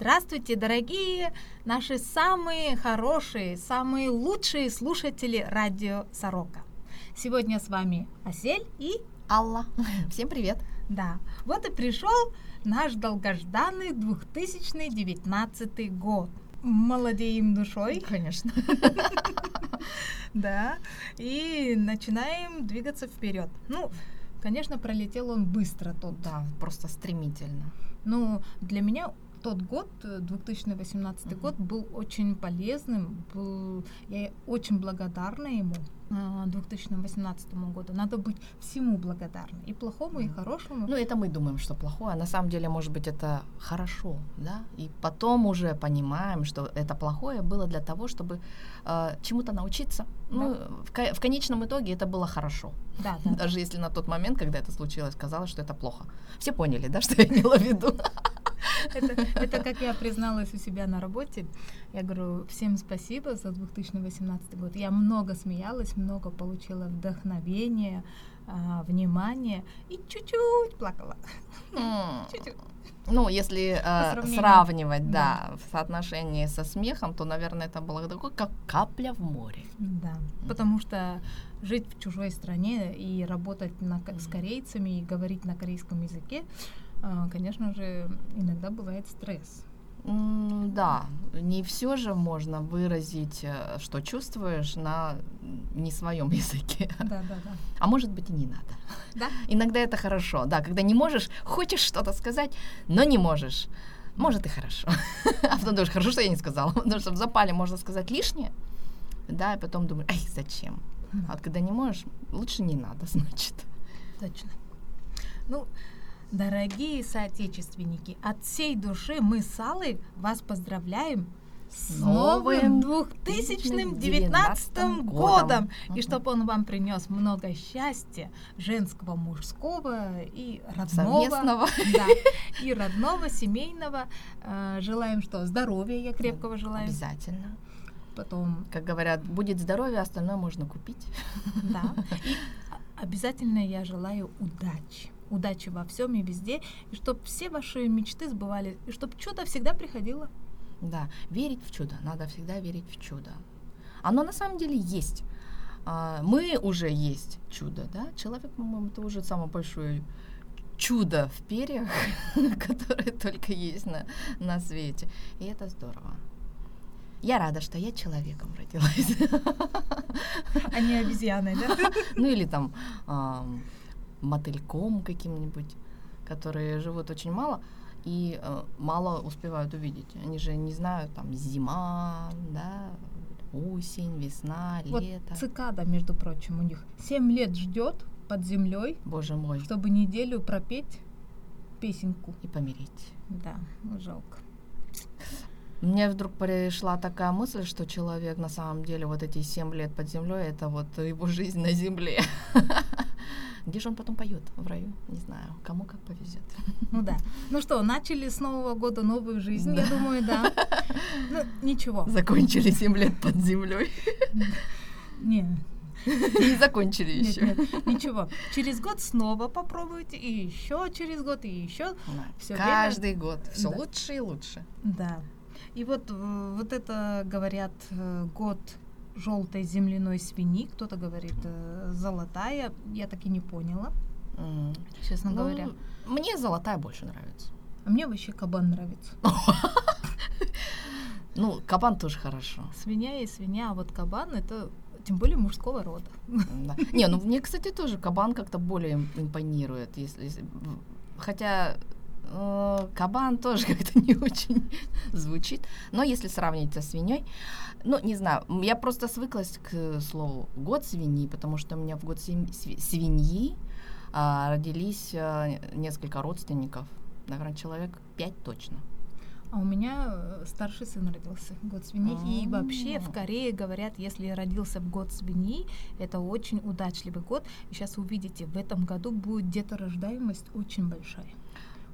Здравствуйте, дорогие наши самые хорошие, самые лучшие слушатели радио Сорока. Сегодня с вами Асель и Алла. Всем привет. Да, вот и пришел наш долгожданный 2019 год. Молодеем душой. Конечно. Да, и начинаем двигаться вперед. Ну, конечно, пролетел он быстро тот. Да, просто стремительно. Ну, для меня тот год, 2018 mm-hmm. год, был очень полезным. Был, я очень благодарна ему. 2018 а, году. Надо быть всему благодарны, и плохому, и хорошему. Ну, это мы думаем, что плохое, а на самом деле, может быть, это хорошо, да? И потом уже понимаем, что это плохое было для того, чтобы э, чему-то научиться. Да. Ну, в, в конечном итоге это было хорошо. Да, да. Даже если на тот момент, когда это случилось, казалось, что это плохо. Все поняли, да, что я имела в виду? Это, это как я призналась у себя на работе. Я говорю, всем спасибо за 2018 год. Я много смеялась, много получила вдохновения, а, внимания и чуть-чуть плакала. Чуть-чуть. Ну, если э, сравнивать, да. да, в соотношении со смехом, то, наверное, это было такое, как капля в море. Да, mm. потому что жить в чужой стране и работать на, с корейцами и говорить на корейском языке, э, конечно же, иногда бывает стресс. Да, не все же можно выразить, э, что чувствуешь на не своем языке. Да, да, да. А может быть и не надо. Да? Иногда это хорошо, да, когда не можешь, хочешь что-то сказать, но не можешь. Может и хорошо. А потом думаешь, хорошо, что я не сказала, потому что в запале можно сказать лишнее, да, и потом думаешь, ай, зачем? А вот когда не можешь, лучше не надо, значит. Точно. Ну, Дорогие соотечественники, от всей души мы с Аллой вас поздравляем с новым 2019 годом! И чтобы он вам принес много счастья, женского, мужского и родного. Совместного. Да, и родного, семейного. Э, желаем что? Здоровья я крепкого желаю. Обязательно. Потом... Как говорят, будет здоровье, остальное можно купить. Да. И обязательно я желаю удачи удачи во всем и везде, и чтобы все ваши мечты сбывались, и чтобы чудо всегда приходило. Да, верить в чудо, надо всегда верить в чудо. Оно на самом деле есть. А, мы уже есть чудо, да? Человек, по-моему, это уже самое большое чудо в перьях, которое только есть на, на свете. И это здорово. Я рада, что я человеком родилась. А не обезьяной, да? Ну или там мотыльком каким-нибудь, которые живут очень мало и э, мало успевают увидеть. Они же не знают, там, зима, да, осень, весна, вот лето. цикада, между прочим, у них семь лет ждет под землей. Боже мой. Чтобы неделю пропеть песенку. И помереть. Да, жалко. Мне вдруг пришла такая мысль, что человек на самом деле вот эти семь лет под землей это вот его жизнь на земле. Где же он потом поет? В раю? Не знаю. Кому как повезет. Ну да. Ну что, начали с Нового года новую жизнь, да. я думаю, да. Ну, ничего. Закончили 7 лет под землей. Не. Не закончили еще. Нет, ничего. Через год снова попробуйте, и еще через год, и еще. Да. Каждый время... год. Все да. лучше и лучше. Да. И вот, вот это говорят э, год желтой земляной свиньи, кто-то говорит э, золотая, я так и не поняла, mm. честно ну, говоря. Мне золотая больше нравится. А мне вообще кабан нравится. Ну, кабан тоже хорошо. Свинья и свинья, а вот кабан это тем более мужского рода. Не, ну мне, кстати, тоже кабан как-то более импонирует, если хотя кабан тоже как-то не очень звучит. Но если сравнить со свиньей, ну, не знаю, я просто свыклась к слову год свиньи, потому что у меня в год свиньи а, родились а, несколько родственников. Наверное, человек пять точно. А у меня э, старший сын родился в год свиньи. И вообще в Корее говорят, если родился в год свиньи, это очень удачливый год. И сейчас увидите, в этом году будет деторождаемость очень большая.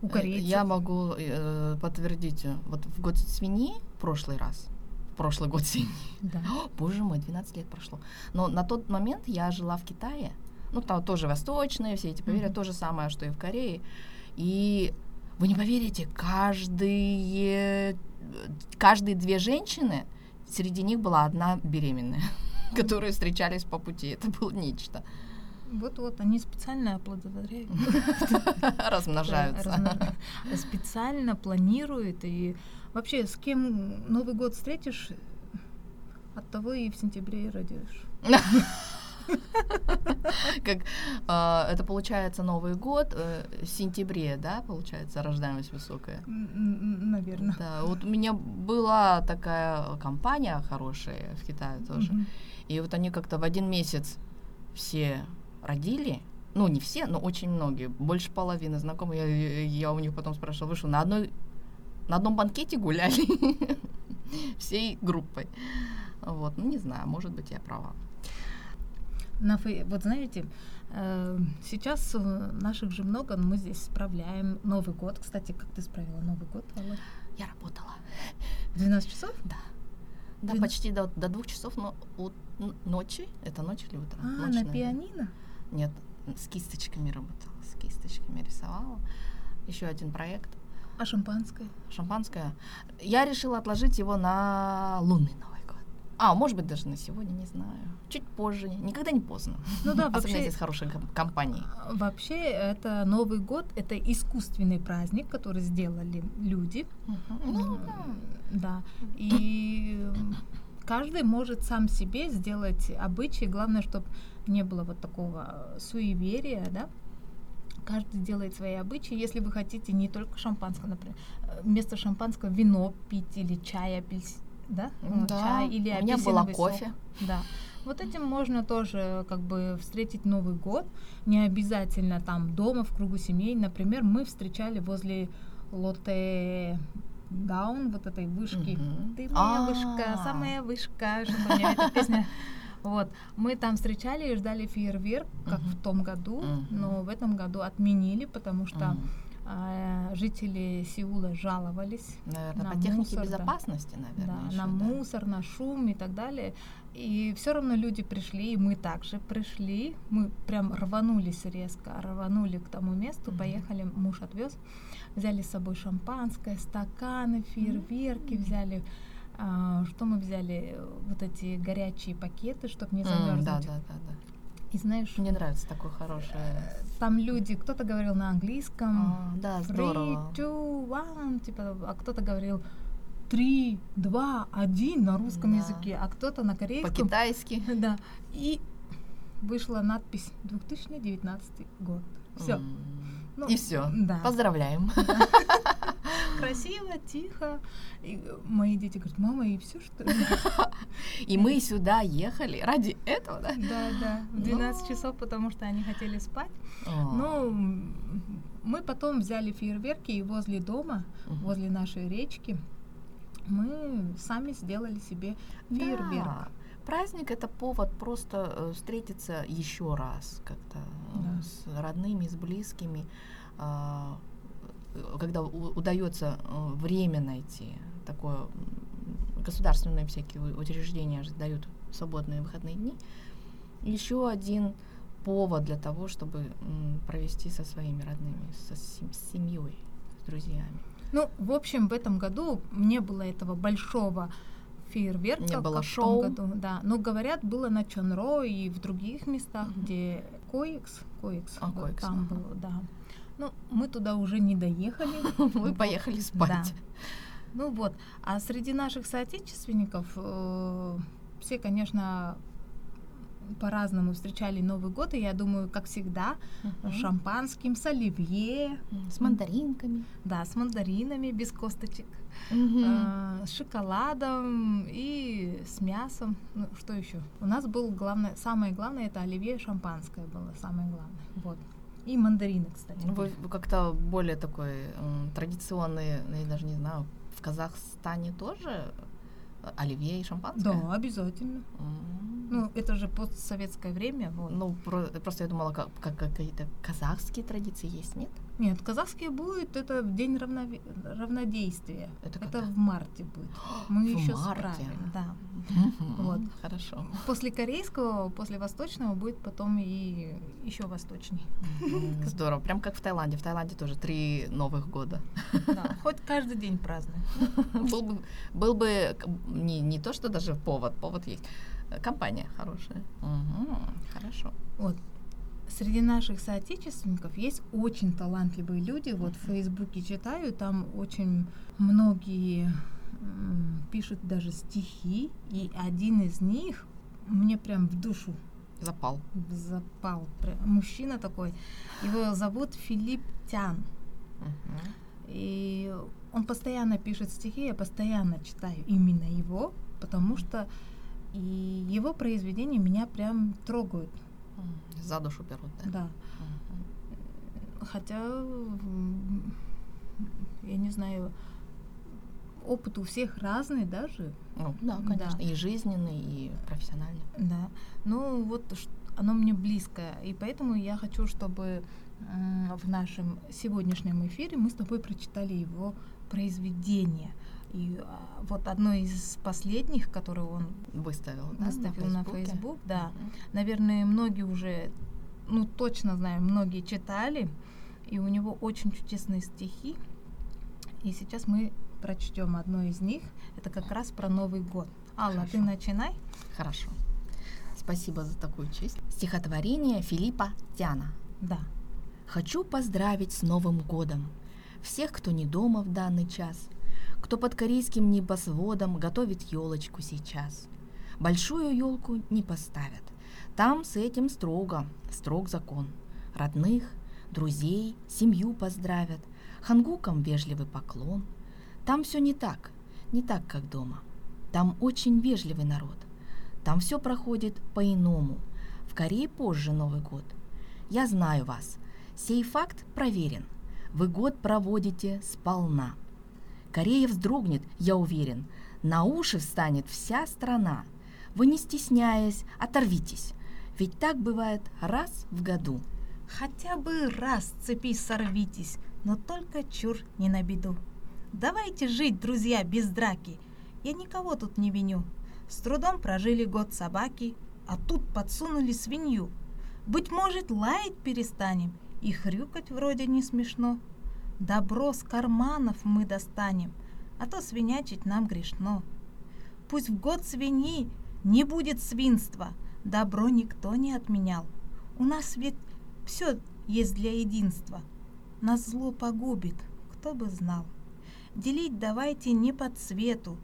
У э, корейцев. Я могу э, подтвердить, вот в год свиньи в прошлый раз прошлый год зимний. Да. О, боже мой, 12 лет прошло. Но на тот момент я жила в Китае. Ну, там тоже восточные, все эти поверья, mm-hmm. то же самое, что и в Корее. И Вы не поверите, каждые, каждые две женщины, среди них была одна беременная, которые встречались по пути. Это было нечто. Вот-вот, они специально оплодотворяют. Размножаются. Специально планируют. И вообще, с кем Новый год встретишь, от того и в сентябре и родишь. Как э, это получается Новый год э, в сентябре, да, получается рождаемость высокая. Наверное. Да, вот у меня была такая компания хорошая в Китае тоже, mm-hmm. и вот они как-то в один месяц все родили, ну не все, но очень многие, больше половины знакомых. Я, я у них потом спрашивала, вы что, на одной на одном банкете гуляли всей группой? Вот, ну не знаю, может быть я права. На, вот знаете, э, сейчас наших же много, мы здесь справляем Новый год. Кстати, как ты справила Новый год, Алла? Я работала. 12 часов? Да. Да, 12... почти до, до двух часов но, от ночи. Это ночь или утро? А, ночь, на наверное. пианино? Нет, с кисточками работала, с кисточками рисовала. Еще один проект. А шампанское? Шампанское. Я решила отложить его на лунный Новый а, может быть, даже на сегодня, не знаю. Чуть позже. Никогда не поздно. Ну да, вообще... Особенно здесь хорошие компании. Вообще, это Новый год, это искусственный праздник, который сделали люди. Ну да. Да. И каждый может сам себе сделать обычаи. Главное, чтобы не было вот такого суеверия, да, каждый делает свои обычаи. Если вы хотите не только шампанское, например, вместо шампанского вино пить или чай апельсин, да, да. чай или У меня было кофе. Да. Вот этим можно тоже как бы встретить Новый год. Не обязательно там дома, в кругу семей. Например, мы встречали возле Лотте Гаун, вот этой вышки. Ты моя А. вышка, самая вышка. Что там, эта песня. Вот, мы там встречали и ждали фейерверк, как Мгм. в том году, Мгм. но в этом году отменили, потому что Мгм. а, жители Сеула жаловались Наверное, на по технике мусор, да. безопасности, наверное. да, ещё, на да. мусор, на шум и так далее. И все равно люди пришли, и мы также пришли. Мы прям рванулись резко, рванули к тому месту, Мгм. поехали, муж отвез, взяли с собой шампанское, стаканы, фейерверки М. взяли. А, что мы взяли? Вот эти горячие пакеты, чтобы не замерзнуть. Да, да, да, да. И знаешь, Мне нравится такое хорошее. там люди, кто-то говорил на английском, А, да, здорово. Three, two, one, типа, а кто-то говорил три, два, один на русском Да. языке, а кто-то на корейском. По-китайски. Да. И вышла надпись 2019 год. Все. М. Ну, И все. да. Поздравляем. Красиво, тихо. И мои дети говорят, мама, и все что ли? И мы сюда ехали ради этого, да? Да, да. В 12 Ну. часов, потому что они хотели спать. О. Ну, м, мы потом взяли фейерверки и возле дома, Мгм. возле нашей речки, мы сами сделали себе фейерверк. Да. Праздник это повод просто э, встретиться еще раз как-то э, Да. с родными, с близкими, а, э, когда удается время найти такое государственные всякие учреждения же дают свободные выходные дни. Еще один повод для того, чтобы провести со своими родными, со с семьей, с друзьями. Ну, в общем, в этом году не было этого большого фейерверка. Не было как шоу. В том году, да. Но говорят, было на Чонро и в других местах, Мгм. где Коикс, Коикс, А, вот Коикс, там ага. был, да. Ну, мы туда уже не доехали. Мы поехали спать. Ну вот, а среди наших соотечественников э, все, конечно, по-разному встречали Новый год, и я думаю, как всегда, Мгм. шампанским, с оливье, С мандаринками. да, с мандаринами без косточек, э, с шоколадом и с мясом. Ну, что еще? У нас был главное, самое главное, это оливье и шампанское было самое главное. Вот. И мандарины, кстати. Вы вы как-то более такой м, традиционный, я даже не знаю, в Казахстане тоже оливье и шампанское? Да, обязательно. Ну, это же постсоветское время. Вот. Ну, про- просто я думала, как, как какие-то казахские традиции есть, нет? Нет, казахский будет это в день равнове- равнодействия. Это Это, когда? в марте будет. Мы В еще марте? справим, да. Вот. Хорошо. После корейского, после восточного будет потом и еще восточней. М, Здорово. Прям как в Таиланде. В Таиланде тоже три Новых года. Да, хоть каждый день празднуем. Был бы, был бы не, не то, что даже повод, повод есть. Компания хорошая. Мгм, Хорошо. Вот. Среди наших соотечественников есть очень талантливые люди. Вот в Фейсбуке читаю, там очень многие пишут даже стихи, и один из них мне прям в душу Запал. запал. Прям Мужчина такой. Его зовут Филипп Тян. И он постоянно пишет стихи, я постоянно читаю именно его, потому что и его произведения меня прям трогают. За душу берут, да? Да. Мгм. Хотя, я не знаю, опыт у всех разный даже. Ну, да, Да. конечно. И жизненный, и профессиональный. Да. Ну вот оно мне близкое. И поэтому я хочу, чтобы в нашем сегодняшнем эфире мы с тобой прочитали его произведение. И а, вот одно из последних, которое он Выставил, да, выставил на Фейсбуке? Facebook, да. Мгм. Наверное, многие уже, ну точно знаю, многие читали, и у него очень чудесные стихи. И сейчас мы прочтем одно из них. Это как раз про Новый год. Алла, ты Хорошо. начинай. Хорошо. Спасибо за такую честь. Стихотворение Филиппа Тяна. Да. Хочу поздравить с Новым годом всех, кто не дома в данный час, кто под корейским небосводом готовит елочку сейчас. Большую елку не поставят. Там с этим строго, строг закон. Родных, друзей, семью поздравят, хангукам вежливый поклон. Там все не так, не так, как дома. Там очень вежливый народ. Там все проходит по-иному. В Корее позже Новый год. Я знаю вас. Сей факт проверен. Вы год проводите сполна. Корея вздрогнет, я уверен. На уши встанет вся страна. Вы не стесняясь, оторвитесь. Ведь так бывает раз в году. Хотя бы раз цепи сорвитесь, но только чур не на беду. Давайте жить, друзья, без драки. Я никого тут не виню. С трудом прожили год собаки, а тут подсунули свинью. Быть может, лаять перестанем, и хрюкать вроде не смешно. Добро с карманов мы достанем, а то свинячить нам грешно. Пусть в год свиньи не будет свинства, добро никто не отменял. У нас ведь все есть для единства. Нас зло погубит, кто бы знал. Делить давайте не по цвету.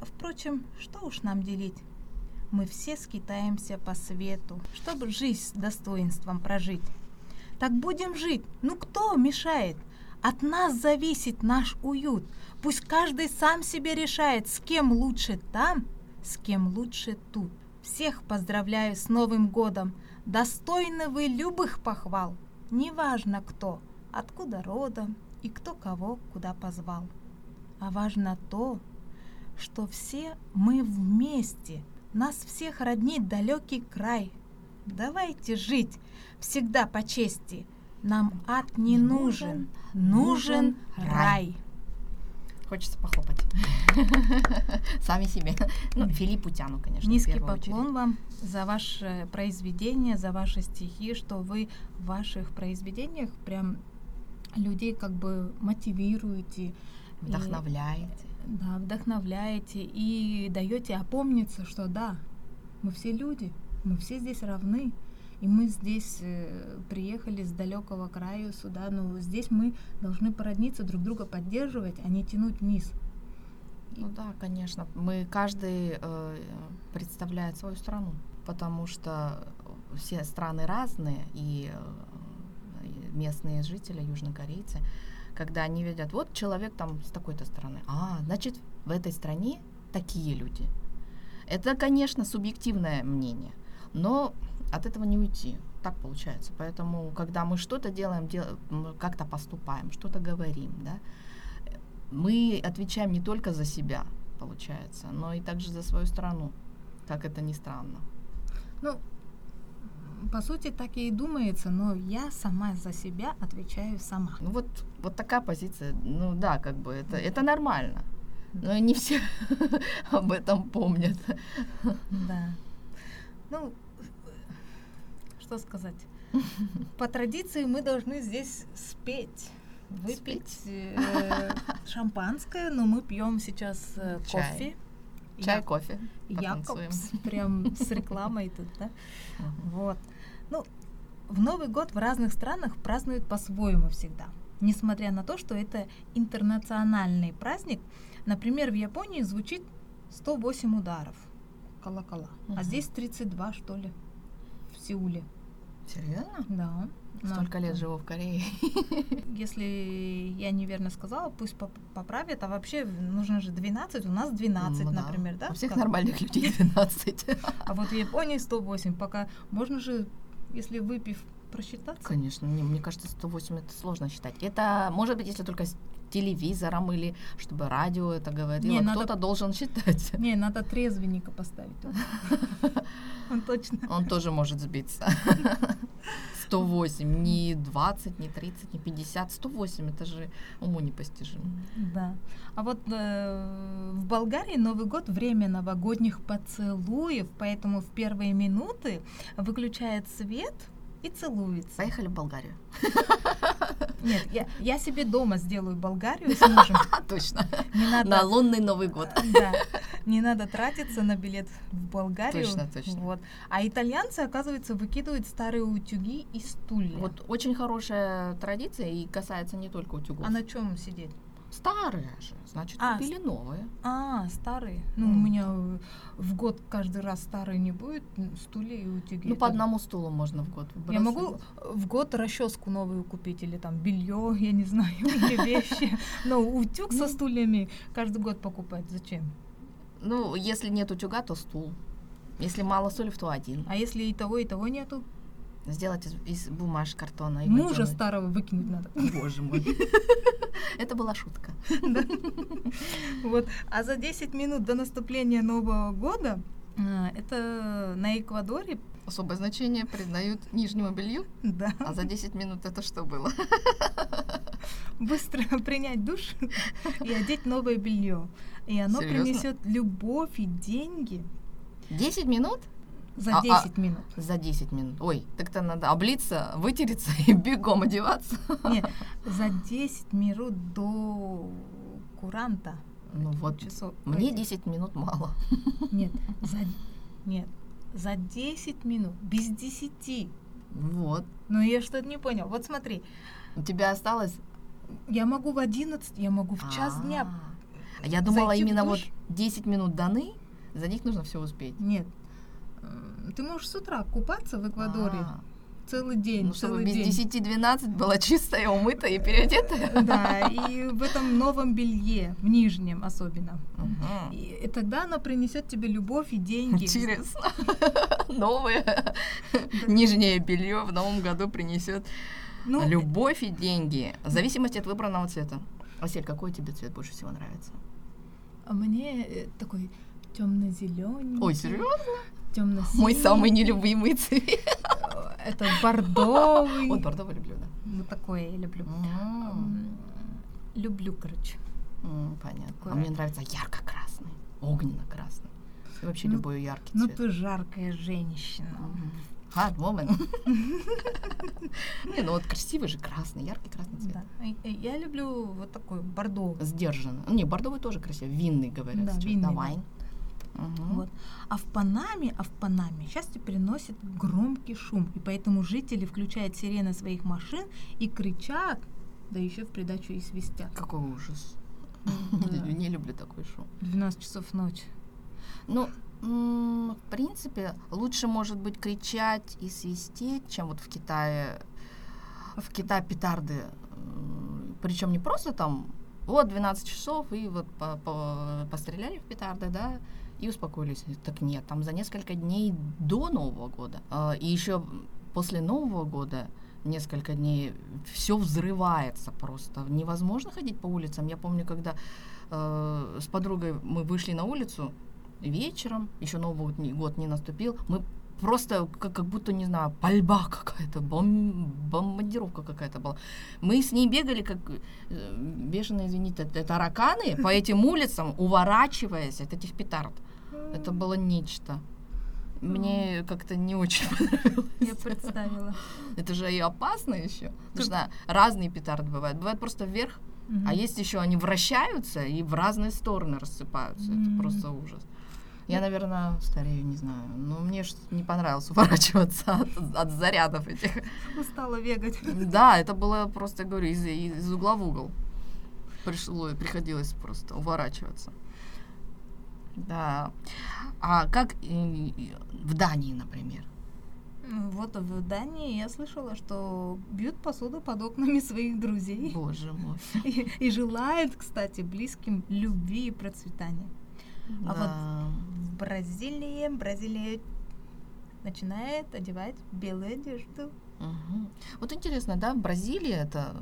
Впрочем, что уж нам делить? Мы все скитаемся по свету, чтобы жизнь с достоинством прожить. Так будем жить, ну кто мешает? От нас зависит наш уют. Пусть каждый сам себе решает, с кем лучше там, с кем лучше тут. Всех поздравляю с Новым годом. Достойны вы любых похвал. Неважно кто, откуда родом и кто кого куда позвал. А важно то, что все мы вместе. Нас всех роднит далекий край. Давайте жить всегда по чести. Нам ад не нужен, нужен, рай. Хочется похлопать. Сами себе. Ну, Филиппу Тяну, конечно. Низкий поклон очередь. вам за ваше произведение, за ваши стихи, что вы в ваших произведениях прям людей как бы мотивируете, и, Вдохновляете. да, вдохновляете и даете опомниться, что да, мы все люди, мы все здесь равны, и мы здесь э, приехали с далекого края сюда, но здесь мы должны породниться, друг друга поддерживать, а не тянуть вниз. Ну да, конечно. Мы каждый э, представляет свою страну, потому что все страны разные, и э, и местные жители, южнокорейцы, когда они видят, вот человек там с такой-то стороны, а, значит, в этой стране такие люди. Это, конечно, субъективное мнение, но от этого не уйти. Так получается. Поэтому, когда мы что-то делаем, дел- мы как-то поступаем, что-то говорим, да, мы отвечаем не только за себя, получается, но и также за свою страну, как это ни странно. Ну, По сути, так и думается, но я сама за себя отвечаю сама. Ну вот, вот такая позиция, ну да, как бы это, это нормально. Но не все об этом помнят. Да. Ну, что сказать? По традиции мы должны здесь спеть, выпить э, шампанское, но мы пьем сейчас э, кофе. Чай, Я- кофе. Якобс, прям с рекламой тут, да? Вот. Ну, в Новый год в разных странах празднуют по-своему всегда. Несмотря на то, что это интернациональный праздник, например, в Японии звучит 108 ударов колокола, Мгм. а здесь 32, что ли, в Сеуле. Серьезно? Да. Столько лет живу в Корее. Если я неверно сказала, пусть поп- поправят, а вообще нужно же 12, у нас 12, Ну да. например, да? У всех Как? нормальных людей 12. А вот в Японии 108, пока можно же, если выпив, просчитаться. Конечно, не, мне кажется, 108 это сложно считать. Это может быть, если только телевизором или чтобы радио это говорило, Не, надо- кто-то должен считать. Не, надо трезвенника поставить. Он точно. Он тоже может сбиться. 108, не 20, не 30, не 50, 108, это же уму непостижимо. Да. А вот э, в Болгарии Новый год время новогодних поцелуев, поэтому в первые минуты выключает свет и целуется. Поехали в Болгарию. Нет, я, я себе дома сделаю Болгарию с мужем. Точно. Не надо, На лунный Новый год. да, не надо тратиться на билет в Болгарию. Точно, точно. Вот. А итальянцы, оказывается, выкидывают старые утюги и стулья. Вот очень хорошая традиция и касается не только утюгов. А на чем сидеть? Старые же, значит, А, купили новые. А, старые. Ну, у М. меня в год каждый раз старые не будет, стулья и утюги. Ну, по Это- одному стулу можно в год Я могу выбрасывать. в год расческу новую купить или там белье, я не знаю, или вещи. Но утюг со Ну. стульями каждый год покупать зачем? Ну, если нет утюга, то стул. Если мало стульев, то один. А если и того, и того нету? Сделать из, из бумаж, картона и Мужа водяной. старого выкинуть надо. Боже мой. Это была шутка. Вот. А за 10 минут до наступления Нового года э, это на Эквадоре, Особое значение придают нижнему белью. да, А за 10 минут это что было? быстро принять душ и одеть новое белье. И оно принесет любовь и деньги 10 минут? За А- а- 10 минут. За 10 минут. Ой, так-то надо облиться, вытереться и бегом одеваться. Нет, за 10 минут до куранта. Ну вот, часов. мне Ой, 10 минут мало. Нет, за, нет, за 10 минут, без 10. Вот. Ну я что-то не понял. Вот смотри, У тебя осталось... я могу в 11, я могу в час дня. А Я думала, именно вот душ. 10 минут даны, за них нужно все успеть. Нет. Ты можешь с утра купаться в Эквадоре А, целый день, Ну, чтобы целый без день. 10-12 была чистая, умытая и переодетая. Да, и в этом новом белье, в нижнем особенно. Мгм. И, и тогда оно принесет тебе любовь и деньги. Интересно. Новое нижнее белье в новом году принесет Ну, любовь и деньги. В зависимости от выбранного цвета. Василь, какой тебе цвет больше всего нравится? а мне э, такой темно-зеленый. Ой, серьезно? Темно Мой самый нелюбимый цвет. Это бордовый. Вот бордовый люблю, да. Вот такое я люблю. Люблю, короче. Понятно. А мне нравится ярко-красный, огненно-красный. И вообще Ну, любой яркий Ну цвет. ты жаркая женщина. Hard woman. Не, ну вот красивый же красный, яркий красный цвет. Да. И- и Я люблю вот такой бордовый. Сдержанно. Не, бордовый тоже красивый. Винный, говорят. Да, винный, Да, Мгм. Вот. А в Панаме, а в Панаме счастье приносит громкий шум, и поэтому жители включают сирены своих машин и кричат, да еще в придачу и свистят. Какой ужас. Не люблю такой шум. 12 часов ночи. Ну, в принципе, лучше, может быть, кричать и свистеть, чем вот в Китае. В Китае петарды. Причем не просто там, вот 12 часов, и вот по- по- постреляли в петарды, да, и успокоились. Так нет, там за несколько дней до Нового года. а, И еще после Нового года несколько дней все взрывается просто. Невозможно ходить по улицам. Я помню, когда э, с подругой мы вышли на улицу вечером, еще Новый год не- наступил, мы просто как, как будто, не знаю, пальба какая-то, бом, бомбардировка какая-то была. Мы с ней бегали, как э, бешеные, извините, т- тараканы по этим улицам, уворачиваясь от этих петард. Это было нечто. Мне как-то не очень понравилось. Я представила. Это же и опасно еще. Потому что разные петарды бывают. Бывает просто вверх, а есть еще они вращаются и в разные стороны рассыпаются. Это просто ужас. Я, наверное, старею, не знаю. Но мне что-то не понравилось уворачиваться от, от зарядов этих. Устала бегать. Да, это было просто, говорю, из, из угла в угол. Пришло, приходилось просто уворачиваться. Да. А как в Дании, например? Вот в Дании я слышала, что бьют посуду под окнами своих друзей. Боже мой. И, и желают, кстати, близким любви и процветания. А вот Да. В Бразилии, Бразилия начинает одевать белую одежду. Мгм. Вот интересно, да, в Бразилии это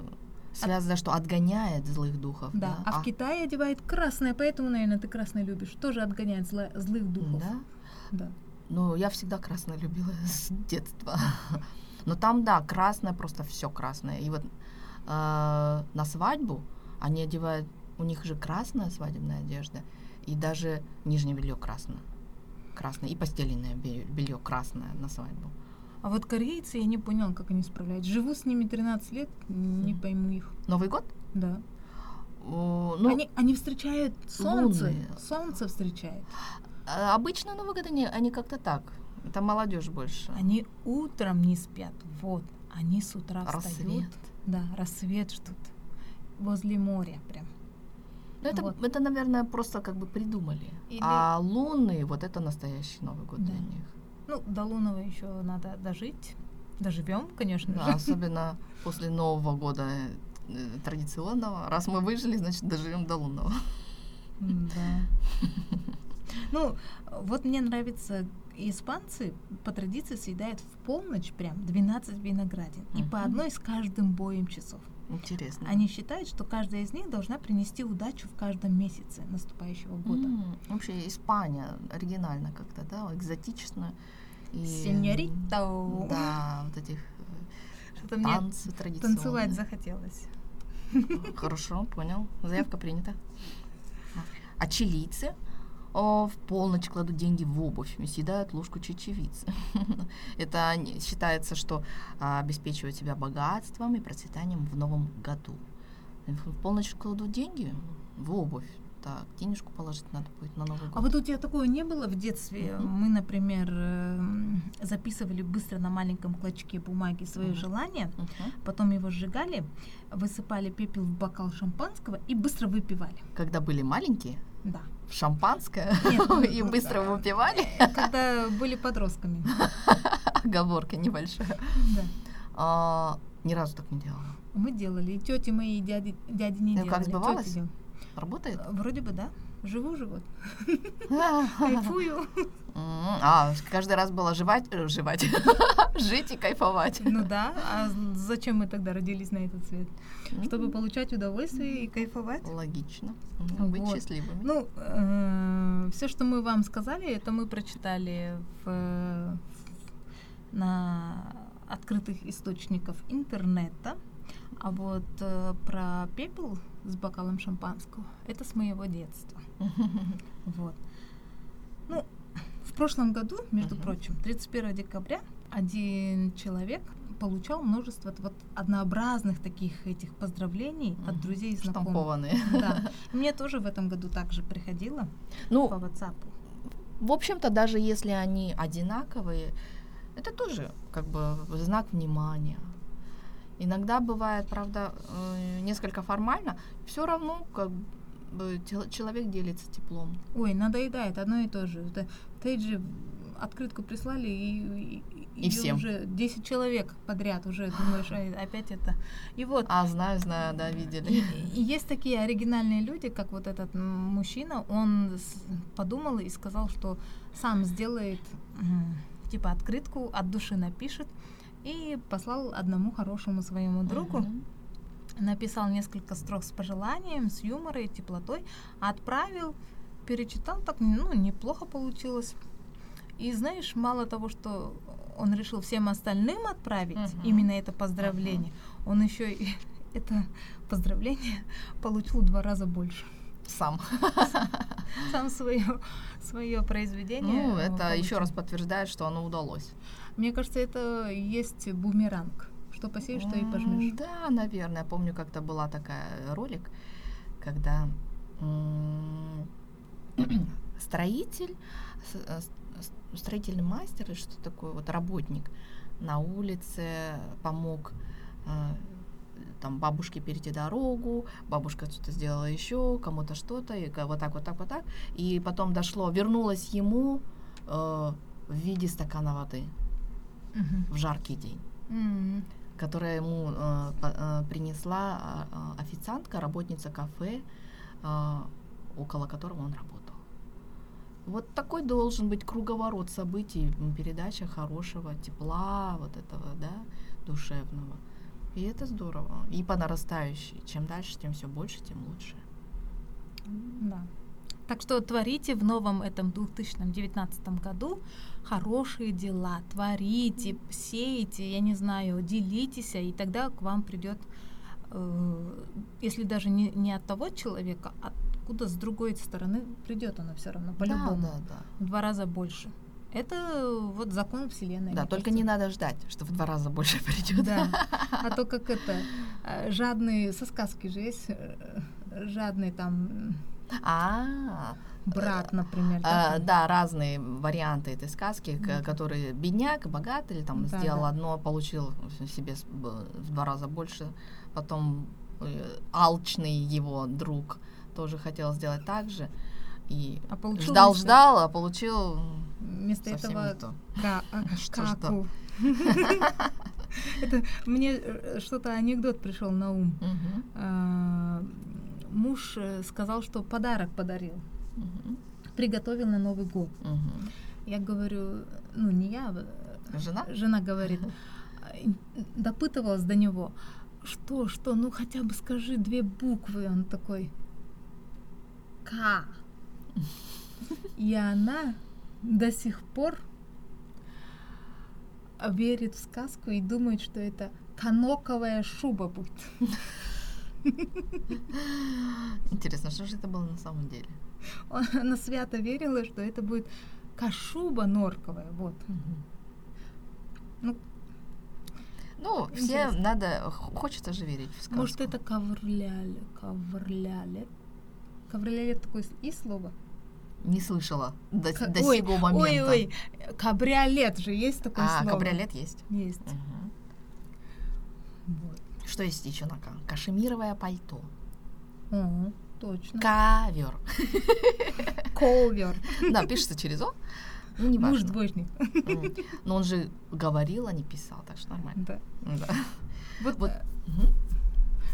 связано, что отгоняет злых духов. Да. А, в Китае одевает красное, поэтому, наверное, ты красное любишь. Тоже отгоняет зла- злых духов. Да? Да. Ну, я всегда красное любила с детства. Но там, да, красное, просто все красное. И вот э, на свадьбу они одевают, у них же красная свадебная одежда, и даже нижнее белье красное. Красное. И постельное белье красное на свадьбу. А вот корейцы, я не поняла, как они справляются. Живу с ними 13 лет, не Мгм. пойму их. Новый год? Да. О, ну, они, они встречают солнце. лунные. Солнце встречают. э, обычно Новый год они, они как-то так. Это молодежь больше. Они утром не спят. Вот. Они с утра Рассвет. встают. Да, рассвет ждут. Возле моря прям. Ну, это, Вот. это, наверное, просто как бы придумали. Или- А лунный, вот это настоящий Новый год для Да. них. Ну, до лунного еще надо дожить. Доживем, конечно Да, особенно после Нового года э, традиционного. Раз мы выжили, значит, доживем до лунного. Да. Ну, вот мне нравится, испанцы по традиции съедают в полночь прям 12 виноградин. И по одной с каждым боем часов. Интересно. Они считают, что каждая из них должна принести удачу в каждом месяце наступающего года. М, Вообще Испания оригинально как-то, да, экзотично. И, Сеньорито. Да, вот этих э, Что-то мне танцы традиционные. танцевать захотелось. Хорошо, понял. Заявка принята. А чилийцы в полночь кладут деньги в обувь съедают ложку чечевицы. Это считается, что а, обеспечивает себя богатством и процветанием в новом году. В полночь кладут деньги в обувь. Так, денежку положить надо будет на Новый год. А вот у тебя такое не было в детстве? Мгм. Мы, например, эм, записывали быстро на маленьком клочке бумаги свое Мгм. желание, Мгм. потом его сжигали, высыпали пепел в бокал шампанского и быстро выпивали. Когда были маленькие, Да. в шампанское Нет, ну, и быстро да. выпивали. Когда были подростками. Оговорка небольшая. Да. А, Ни разу так не делала. Мы делали, и тети мои, и дяди, дяди не Ну, делали. как сбывалось? Работает? Вроде бы да. Живу живот. Кайфую. А, каждый раз было жевать, э, жевать, жить и кайфовать. Ну да. А зачем мы тогда родились на этот свет? Чтобы М, получать удовольствие и кайфовать. Логично. Быть счастливыми. Ну, все, что мы вам сказали, это мы прочитали в, на открытых источников интернета. А вот э, про пепел с бокалом шампанского это с моего детства. Вот. Ну, в прошлом году, между прочим, 31 декабря один человек получал множество вот однообразных таких этих поздравлений от Мгм. друзей и знакомых. Штампованные. Да. Мне тоже в этом году также приходило по Ну, WhatsApp. в общем-то, даже если они одинаковые, это тоже как бы знак внимания. Иногда бывает, правда, э, несколько формально, все равно как человек делится теплом. Ой, надоедает одно и то же. Же открытку прислали, и, и, И всем. уже 10 человек подряд уже думаешь, «Ай, опять это. И вот, А, знаю, знаю, да, и, видели. и есть такие оригинальные люди, как вот этот мужчина, он подумал и сказал, что сам сделает типа открытку, от души напишет, и послал одному хорошему своему другу. Мгм. Написал несколько строк с пожеланием, с юмором и теплотой, отправил, перечитал, так ну, неплохо получилось. И знаешь, мало того, что он решил всем остальным отправить Мгм. именно это поздравление, он еще и это поздравление получил в два раза больше. Сам. Сам свое, свое произведение. Ну, это еще получил. раз подтверждает, что оно удалось. Мне кажется, это есть бумеранг. Что посеешь, то и пожнешь. Да, наверное. Я помню, как-то была такая ролик, когда строитель, э, с- строительный мастер или что такое, вот работник на улице помог э, там бабушке перейти дорогу, бабушка что-то сделала еще, кому-то что-то, и вот так, вот так, вот так. И потом дошло, вернулось ему э, в виде стакана воды Мгм. в жаркий день М. которая ему э, э, принесла а, а, официантка, работница кафе, а, около которого он работал. Вот такой должен быть круговорот событий, передача хорошего тепла, вот этого, да, душевного. И это здорово. И по нарастающей. Чем дальше, тем все больше, тем лучше. Да. Так что творите в новом этом 2019 году хорошие дела, творите, сейте, я не знаю, делитесь, и тогда к вам придет, э, если даже не, не от того человека, откуда с другой стороны придет оно все равно, по-любому, Да, да, в два раза больше. Это вот закон Вселенной. да. Да, только кажется. не надо ждать, что в два раза больше придет. Да. А то как это, э, жадные, со сказки же есть, э, жадный там А, брат, например. А, такой. да, разные варианты этой сказки, Мгм. которые бедняк, богатый, там Да, сделал да. одно, получил себе в два раза больше, потом э, алчный его друг тоже хотел сделать так же, и А получил ждал, вместо- ждал, а получил Вместо этого не то. ка- а, Что каку. Это мне э, что-то анекдот пришел на ум. А, Муж э, сказал, что подарок подарил, мгм, приготовил на Новый год. мгм. Я говорю, ну не я, э, Жена? жена говорит, а, допытывалась до него, что, что, ну хотя бы скажи две буквы. Он такой, К. И она до сих пор верит в сказку и думает, что это каноковая шуба будет. Интересно, что же это было на самом деле? Она свято верила, что это будет кашуба норковая. Вот. Ну, Ну, все надо, хочется же верить в сказку. может, это ковырляли, ковырляли. Ковырляли такое и слово. Не слышала до, Ка- до ой, сего момента. Ой, ой, кабриолет же есть такое А, слово. кабриолет есть. Есть. Мгм. Вот. Что есть еще на К? Кашемировое пальто. О, точно. Ковер. Ковер. Да, пишется через О. Ну, не Муж важно. двоечник. М. Но он же говорил, а не писал, так что нормально. Да. Да. Вот, Вот. Мгм.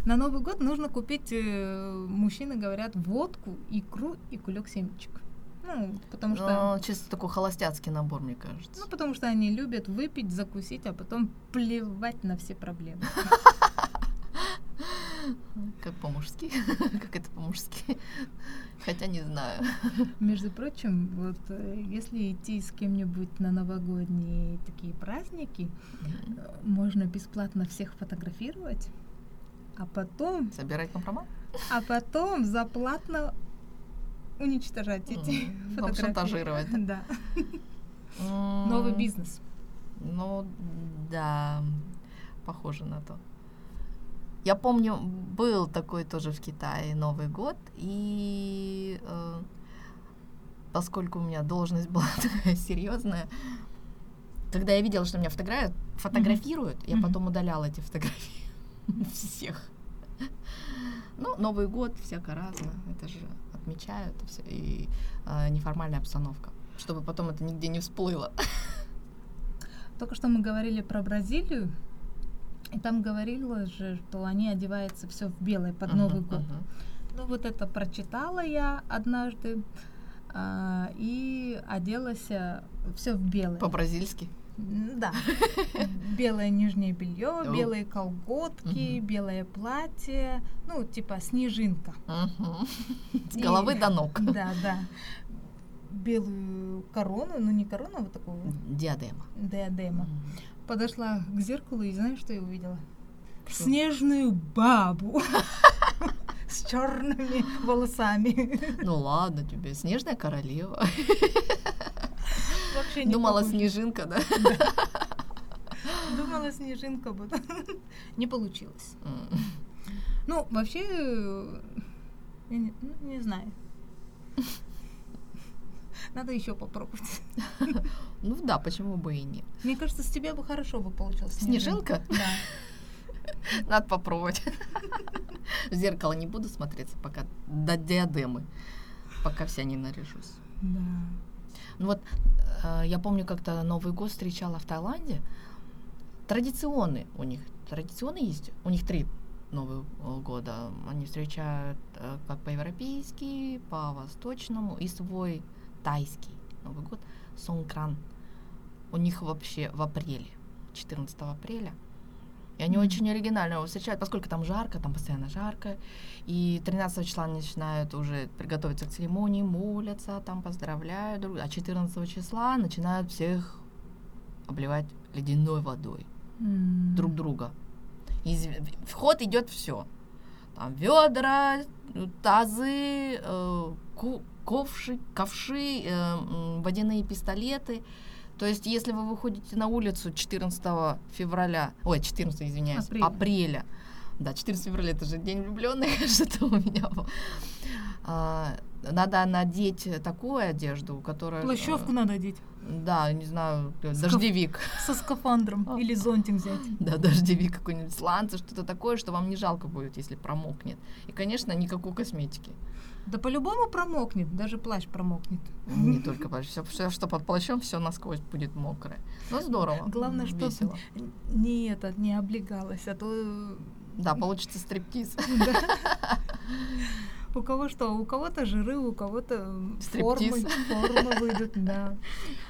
на Новый год нужно купить, э, мужчины говорят, водку, икру и кулек семечек. Ну, потому что... Ну, чисто такой холостяцкий набор, мне кажется. Ну, потому что они любят выпить, закусить, а потом плевать на все проблемы. Как по-мужски. Как это по-мужски. Хотя не знаю. Между прочим, вот э, если идти с кем-нибудь на новогодние такие праздники, э, можно бесплатно всех фотографировать, а потом, Собирать компромат? а потом заплатно уничтожать эти фотографии. шантажировать, Да. Новый бизнес. Ну, да, похоже на то. Я помню, был такой тоже в Китае Новый год, и э, поскольку у меня должность была такая серьезная, когда я видела, что меня фотогра- фотографируют, я Мгм. потом удаляла эти фотографии всех. Ну, Новый год всяко разно, это же отмечают и всё, и э, неформальная обстановка, чтобы потом это нигде не всплыло. Только что мы говорили про Бразилию, и там говорилось же, что они одеваются все в белое под Новый Мгм, год. мгм. Ну вот это прочитала я однажды а, и оделась все в белое. По-бразильски. Да. Белое нижнее белье, белые колготки, белое платье, ну типа снежинка. С головы до ног. Да, да. белую корону, ну не корону, а вот такую Диадема. диадема. Подошла к зеркалу и знаешь, что я увидела? Что? Снежную бабу с черными волосами. Ну ладно тебе, снежная королева. Вообще не Думала, похоже. снежинка, да? Думала, снежинка будет. Не получилось. М. Ну, вообще, э, я не, ну, не знаю. Надо еще попробовать. Ну да, почему бы и нет. Мне кажется, с тебя бы хорошо бы получилось. Снежинка? Да. Надо попробовать. В зеркало не буду смотреться пока до диадемы, пока вся не наряжусь. Да. Ну вот, э, я помню, как-то Новый год встречала в Таиланде. Традиционный у них, традиционный есть, у них три Нового года. Они встречают э, как по-европейски, по-восточному и свой тайский Новый год, Сонкран. У них вообще в апреле, 14 апреля. И они Мгм. очень оригинально его встречают, поскольку там жарко, там постоянно жарко. И 13 числа они начинают уже приготовиться к церемонии, молятся, там поздравляют друг друга. А 14 числа начинают всех обливать ледяной водой М. друг друга. Из, в ход идет все. Там ведра, тазы, э, ковши, ковши, э, водяные пистолеты. То есть, если вы выходите на улицу 14 февраля, ой, 14, извиняюсь, Апреля. апреля, да, 14 февраля это же день влюбленных, что-то у меня. А, надо надеть такую одежду, которая... э, Плащевку надо одеть. Да, не знаю, э, Скаф- дождевик. Со скафандром. А. Или зонтик взять. Да, дождевик какой-нибудь, сланцы, что-то такое, что вам не жалко будет, если промокнет. И, конечно, никакой косметики. Да по-любому промокнет. Даже плащ промокнет. Не только плащ. Все, что под плащом, все насквозь будет мокрое. Ну, здорово. Главное, что весело. не это, не облегалась, а то э, Да, получится стриптиз. У кого что? У кого-то жиры, у кого-то формы, формы выйдут, да.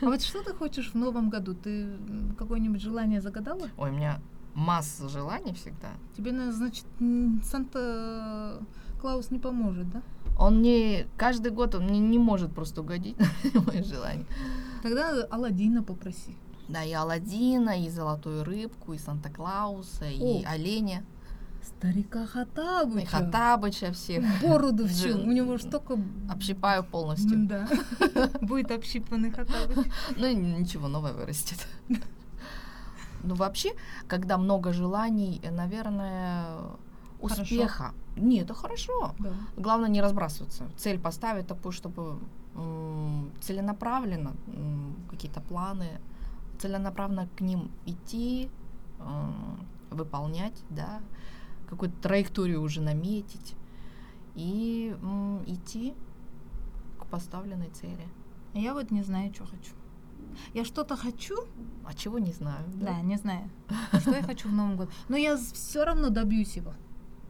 А вот что ты хочешь в новом году? Ты какое-нибудь желание загадала? Ой, у меня масса желаний всегда. Тебе, на- значит, м, Санта-Клаус не поможет, да? Он мне каждый год он мне не может просто угодить мои желания. Тогда Алладина попроси. Да, и Аладдина, и Золотую Рыбку, и Санта-Клауса, и О. Оленя, Старика и Хатабыча. Всех. Бороду всю. У него столько... Общипаю полностью. Да. Будет общипанный Хатабыч. Ну ничего, новое вырастет. Ну, вообще, когда много желаний, э, наверное, успеха. Нет, это хорошо. Да. Главное не разбрасываться. Цель поставить такую, чтобы целенаправленно какие-то планы, целенаправленно к ним идти, м, выполнять, да, какую-то траекторию уже наметить и м, идти к поставленной цели. Я вот не знаю, что хочу. Я что-то хочу, А чего не знаю. да, не знаю, что я хочу в Новом году. Но я все равно добьюсь его.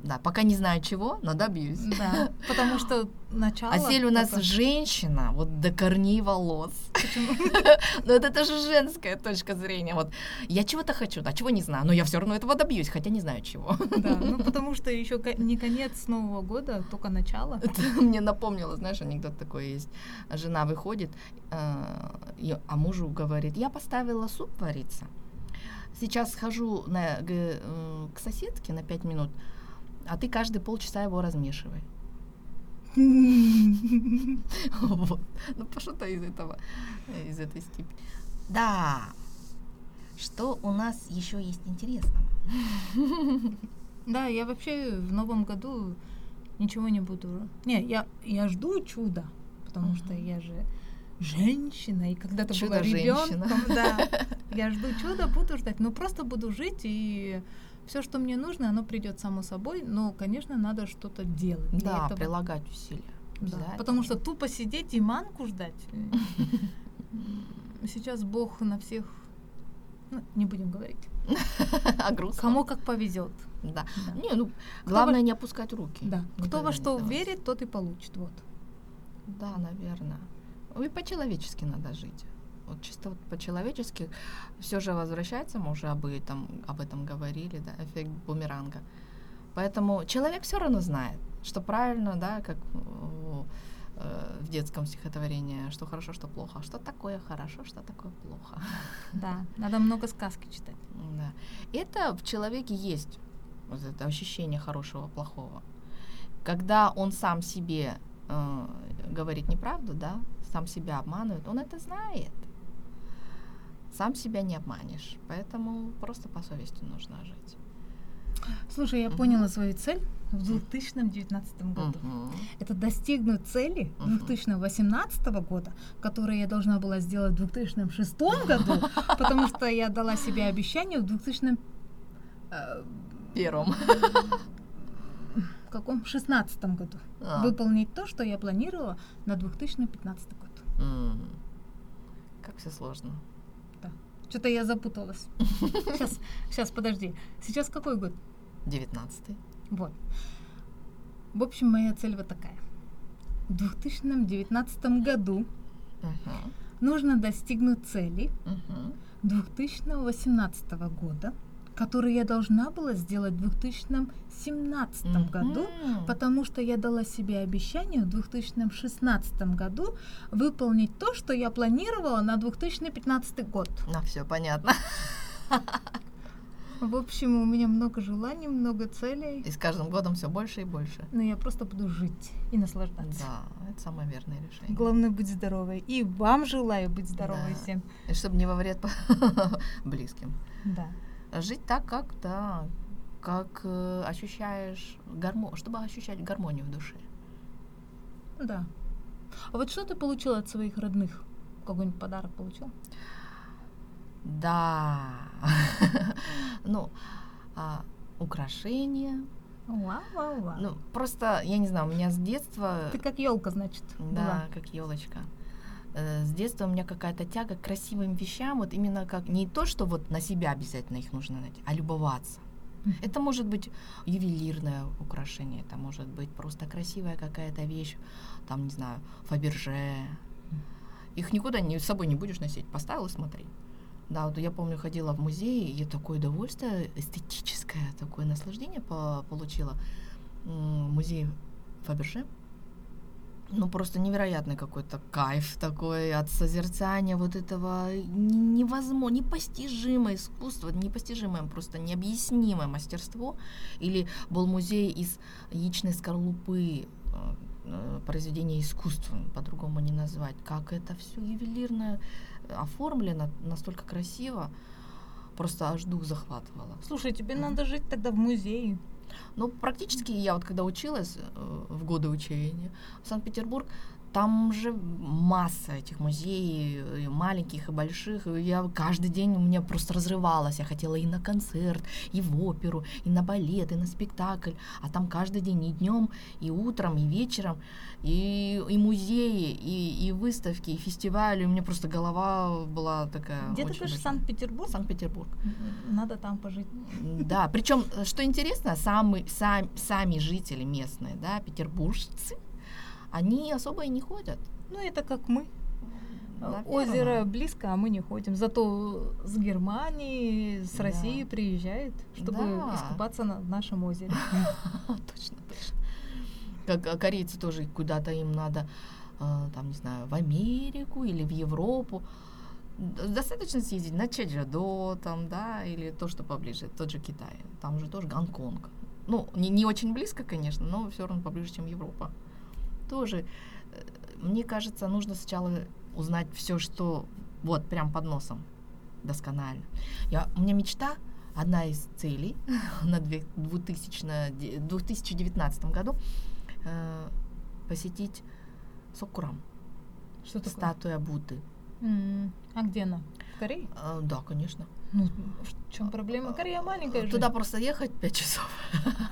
Да, пока не знаю чего, но добьюсь. Да, потому что начало... А Сель у нас это- женщина, вот до корней волос. Почему? Но это тоже женская точка зрения. Вот я чего-то хочу, да, чего не знаю, но я все равно этого добьюсь, хотя не знаю чего. Да, ну потому что еще не конец Нового года, только начало. Это мне напомнило, знаешь, анекдот такой есть. Жена выходит, э, а мужу говорит, я поставила суп вариться. Сейчас схожу на, э, к соседке на пять минут, а ты каждые полчаса его размешивай. Вот. Ну, что-то из этого, из этой степи. Да. Что у нас еще есть интересного? Да, я вообще в Новом году ничего не буду. Не, я, я жду чуда, потому что я же женщина, и когда-то была ребенком, да. Я жду чуда, буду ждать, но просто буду жить, и все, что мне нужно, оно придет само собой, но, конечно, надо что-то делать. Да, этого. прилагать усилия. Да, потому что тупо сидеть и манку ждать. э, Сейчас Бог на всех, ну, не будем говорить, А грустно. кому как повезет. Да. Да. Не, ну, главное не опускать руки. Да. Кто во что сдаваться. верит, тот и получит. Вот. Да, наверное. И по-человечески надо жить. Вот чисто вот по-человечески все же возвращается, мы уже об этом, об этом говорили, да, эффект бумеранга. Поэтому человек все равно знает, что правильно, да, как э, в детском стихотворении, что хорошо, что плохо. Что такое хорошо, что такое плохо. Да, надо много сказки читать. Да. Это в человеке есть вот это ощущение хорошего, плохого. Когда он сам себе э, говорит неправду, да, сам себя обманывает, он это знает. Сам себя не обманешь. Поэтому просто по совести нужно жить. Слушай, я Мгм. поняла свою цель в 2019 году. Мгм. Это достигнуть цели Мгм. 2018 года, которую я должна была сделать в 2006 году, потому что я дала себе обещание в 2000 э, Первым. в каком 16 году А. выполнить то, что я планировала на 2015 год. Как все сложно. Что-то я запуталась. Сейчас, сейчас, подожди. Сейчас какой год? Девятнадцатый. Вот. В общем, моя цель вот такая. В 2019 году Мгм. нужно достигнуть цели Мгм. 2018 года, которые я должна была сделать в 2017 году, Мгм. потому что я дала себе обещание в 2016 году выполнить то, что я планировала на 2015 год. Ну, все понятно. В общем, у меня много желаний, много целей, И с каждым годом все больше и больше. но я просто буду жить и наслаждаться. Да, это самое верное решение. Главное быть здоровой. И вам желаю быть здоровой Да. всем. И чтобы не во вред близким. Да. Жить так, как, да, как э, ощущаешь гармонию, чтобы ощущать гармонию в душе. Да. А вот что ты получила от своих родных? Какой-нибудь подарок получил? Да. Ну, а, украшения. Вау, вау, вау. Ну, просто, я не знаю, у меня с детства... Ты как елка, значит. Да, как елочка. С детства у меня какая-то тяга к красивым вещам, вот именно как не то, что вот на себя обязательно их нужно надеть, а любоваться. Это может быть ювелирное украшение, это может быть просто красивая какая-то вещь, там, не знаю, Фаберже. Их никуда не, с собой не будешь носить, поставил и смотри. Да, вот я помню, ходила в музей, и такое удовольствие эстетическое, такое наслаждение по- получила. Музей Фаберже. Ну, просто невероятный какой-то кайф такой от созерцания вот этого невозможно, непостижимое искусство, непостижимое, просто необъяснимое мастерство. Или был музей из яичной скорлупы, э, произведение искусства, по-другому не назвать. Как это все ювелирно оформлено, настолько красиво, просто аж дух захватывало. Слушай, тебе Мгм. надо жить тогда в музее. Ну, практически я вот когда училась э, в годы учения в Санкт-Петербург, там же масса этих музеев, и маленьких и больших. И я каждый день у меня просто разрывалась. Я хотела и на концерт, и в оперу, и на балет, и на спектакль. А там каждый день и днем, и утром, и вечером, и, и музеи, и, и выставки, и фестивали. У меня просто голова была такая. Где ты большая. Санкт-Петербург? Санкт-Петербург. М, Надо там пожить. Да, причем, что интересно, самы, сам, сами жители местные, да, петербуржцы, они особо и не ходят. Ну, это как мы. Наверно. Озеро близко, а мы не ходим. Зато с Германии, с Да. России приезжают, чтобы Да. искупаться на нашем озере. Точно, точно. Как а, корейцы тоже куда-то им надо, а, там, не знаю, в Америку или в Европу. Достаточно съездить на Чеджадо, там, да, или то, что поближе, тот же Китай. Там же тоже Гонконг. Ну, не, не очень близко, конечно, но все равно поближе, чем Европа. Тоже, э, мне кажется, нужно сначала узнать все, что вот прям под носом досконально. Я, у меня мечта, одна из целей на две- 2000 де- 2019 году э, посетить Сокурам, Что такое? статуя Будды. М, А где она? В Корее? Э, да, конечно. Ну, в чем проблема? Корея маленькая же. Туда просто ехать 5 часов.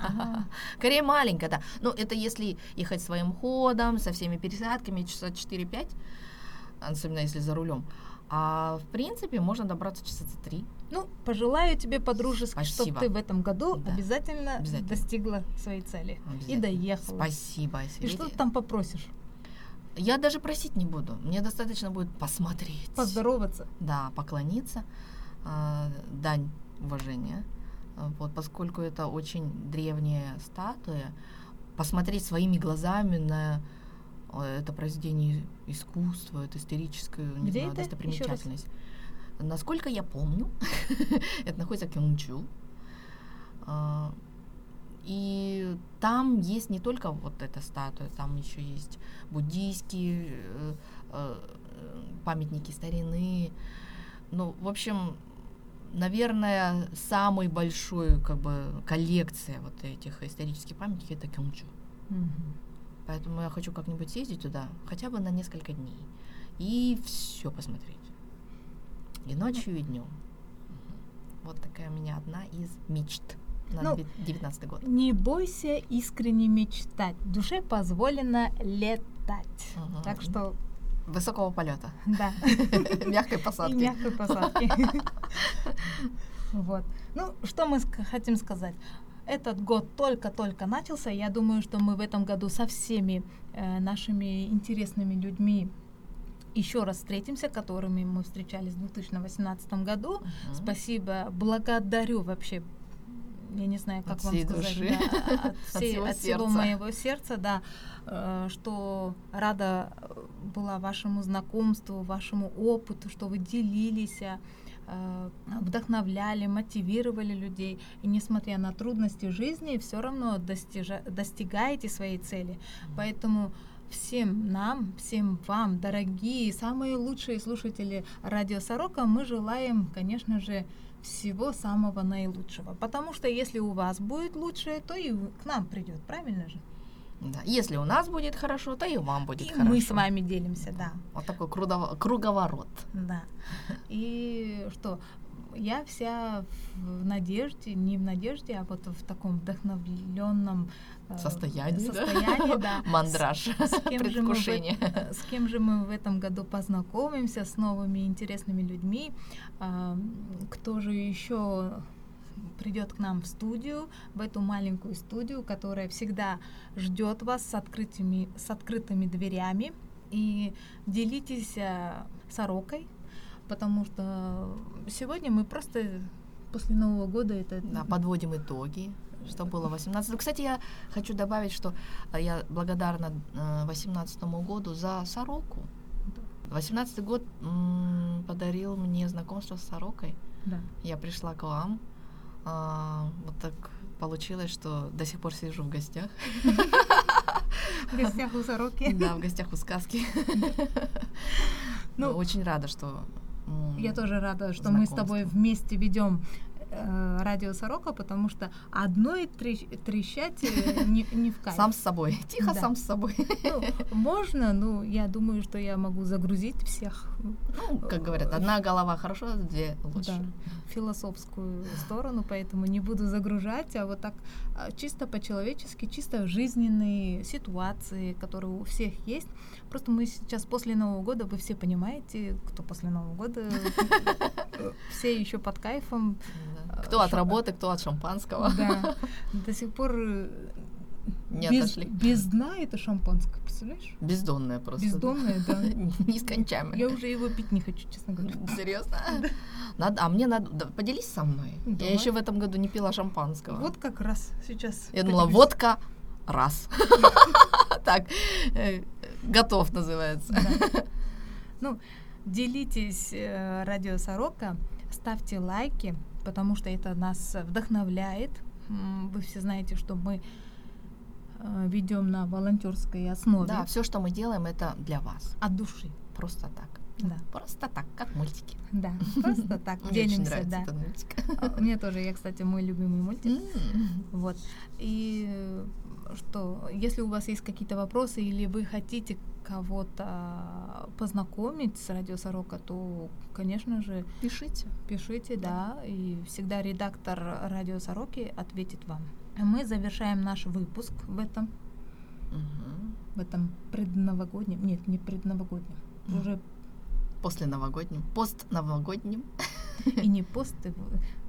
Ага. Корея маленькая, да. Ну, это если ехать своим ходом, со всеми пересадками, часа 4-5, особенно если за рулем. А в принципе можно добраться часа за 3. Ну, пожелаю тебе, подружески, чтобы ты в этом году Да. обязательно, Обязательно. достигла своей цели. И доехала. Спасибо, И что ты там попросишь? Я даже просить не буду. Мне достаточно будет посмотреть. Поздороваться. Да, поклониться, а, дань уважения. А, Вот, поскольку это очень древняя статуя, посмотреть своими глазами на э, это произведение искусства, это историческая не Где знаю, это? Достопримечательность. Насколько я помню, это находится в. А, И там есть не только вот эта статуя, там еще есть буддийские э, э, памятники старины. Ну, в общем, наверное, самой большой как бы коллекция вот этих исторических памятников это Кёнджу. Мгм. Поэтому я хочу как-нибудь съездить туда, хотя бы на несколько дней. И все посмотреть. И ночью, и днем. Вот такая у меня одна из мечт на Ну, 2019 год. Не бойся искренне мечтать. Душе позволено летать. Мгм. Так что, Высокого полета, да. мягкой И посадки. мягкой посадки. Вот. Ну, что мы хотим сказать? Этот год только-только начался. Я думаю, что мы в этом году со всеми э, нашими интересными людьми еще раз встретимся, которыми мы встречались в 2018 году. Мгм. Спасибо, благодарю вообще. Я не знаю, как От вам сказать, души. да, от, От всей- всего от всего моего сердца, да, э, что рада была вашему знакомству, вашему опыту, что вы делились, э, вдохновляли, мотивировали людей. И несмотря на трудности жизни, все равно достижа- достигаете своей цели. Поэтому всем нам, всем вам, дорогие, самые лучшие слушатели Радио Сорока, мы желаем, конечно же, всего самого наилучшего. Потому что если у вас будет лучшее, то и к нам придет, правильно же? Да. Если у нас будет хорошо, то и вам будет и хорошо. мы с вами делимся, да. Вот такой круговорот. Да. И что? Я вся в надежде, не в надежде, а вот в таком вдохновленном э, Состоянии, да? состоянии, да. Мандраж, С кем, же мы в, предвкушение. э- с кем же мы в этом году познакомимся, с новыми интересными людьми, кто же еще придет к нам в студию, в эту маленькую студию, которая всегда ждет вас с открытыми, с открытыми дверями. И делитесь э, сорокой, потому что сегодня мы просто после Нового года это Да, подводим итоги, что было в 18 Кстати, я хочу добавить, что а, я благодарна 18 году за сороку. 18 год м, подарил мне знакомство с сорокой. да. Я пришла к вам. а, вот так получилось, что до сих пор сижу в гостях. в гостях у сороки. Да, в гостях у сказки. Ну, Ну, очень рада, что... Я тоже рада, что мы с тобой вместе ведем э, радио Сорока, потому что одной трещ- трещать э, не, не в кайф. Сам с собой. Тихо, Да. сам с собой. Ну, можно, но я думаю, что я могу загрузить всех Ну, как говорят, одна голова хорошо, две лучше. да, философскую сторону, поэтому не буду загружать, а вот так а, чисто по-человечески, чисто жизненные ситуации, которые у всех есть. Просто мы сейчас после Нового года, вы все понимаете, кто после Нового года, все еще под кайфом, Да. Кто от работы, кто от шампанского. Да, до сих пор э, Не без, отошли. без дна это шампанское, представляешь? Бездонная просто. Бездонное, да. Нескончаемая. Я уже его пить не хочу, честно говоря. Серьезно? Надо, а мне надо, да, поделись со мной. Давай. Я еще в этом году не пила шампанского. Вот как раз сейчас. Я думала, поделюсь. водка раз. Так, э, готов называется. Ну, делитесь э, радио Сорока, ставьте лайки, потому что это нас вдохновляет. Вы все знаете, что мы ведем на волонтерской основе Да, все, что мы делаем, это для вас. от души. Просто так. Да, Просто так, как мультики. да, просто так Мне очень нравится да. этот мультик. А, Мне тоже, я, кстати, мой любимый мультик. Вот. И э, что, если у вас есть какие-то вопросы или вы хотите кого-то познакомить с Радио Сорока, то, конечно же, Пишите. пишите, да, и всегда редактор Радио Сороки ответит вам. Мы завершаем наш выпуск в этом, Мгм. в этом предновогоднем, нет, не предновогоднем, Мгм. уже После новогодним, пост новогодним. и не пост, и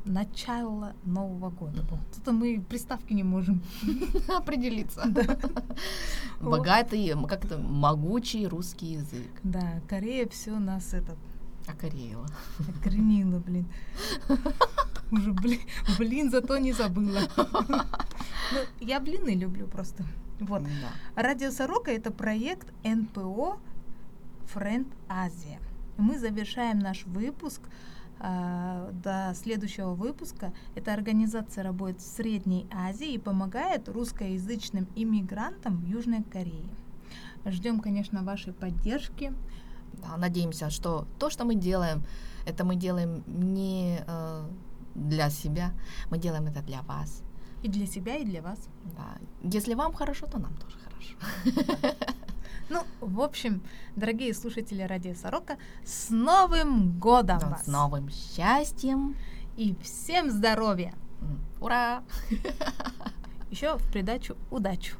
начало Нового года. Тут мы приставки не можем. определиться. Богатый, м, как это, могучий русский язык. Да, Корея все нас этот Окореила. Окренила, блин. Уже, блин, блин, зато не забыла. Ну, я блины люблю просто. Вот. Да. Радио Сорока это проект НПО Friend Азия. Мы завершаем наш выпуск а, до следующего выпуска. Эта организация работает в Средней Азии и помогает русскоязычным иммигрантам в Южной Корее. Ждем, конечно, вашей поддержки. Да, надеемся, что то, что мы делаем, это мы делаем не э, для себя, мы делаем это для вас. И для себя, и для вас. Да. Если вам хорошо, то нам тоже хорошо. Ну, в общем, дорогие слушатели Радио Сорока, с Новым годом Да, вас! С новым счастьем! И всем здоровья! Ура! Еще в придачу удачу!